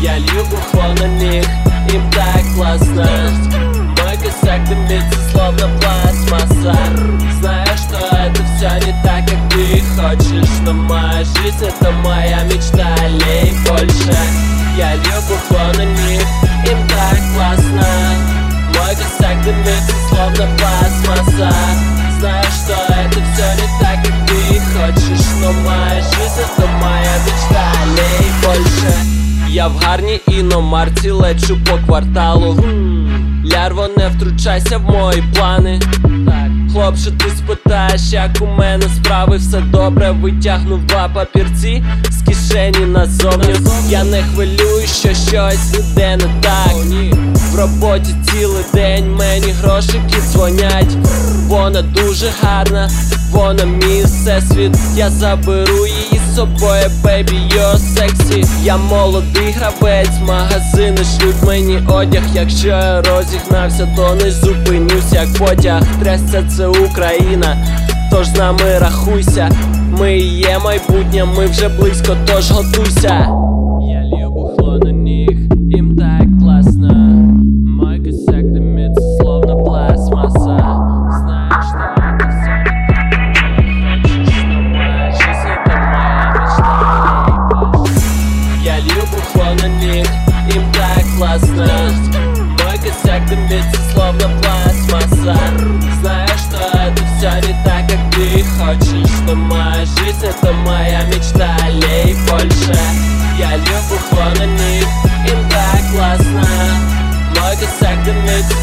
Я люблю на них, им так классно. Мой косяк дымится, словно пластмасса. Знаю, что это все не так, как ты хочешь Но моя жизнь это моя мечта, лей больше. Я люблю на них, им так классно. Мой косяк дымится, словно пластмасса я в гарній іномарці лечу по кварталу. Лярво, не втручайся в мої плани. Хлопче, ти спитаєш, як у мене справи, все добре, витягнув два папірці з кишені назовні. Я не хвилюю, що щось іде не так. В роботі цілий день мені грошики дзвонять. Вона дуже гарна, вона мій всесвіт. Я заберу її собою, бейбі, йо сексі Я молодий гравець, магазини шлють мені одяг. Якщо я розігнався, то не зупинюсь, як потяг. Трясся це Україна, тож з нами рахуйся. Ми є майбутнє, ми вже близько, тож готуйся на Им так классно. Мой косяк дымится словно пластмасса. Знаю, что это все не так, как ты хочешь что моя жизнь это моя мечта, лей больше. Я люблю на них Им так классно. Мой косяк дымится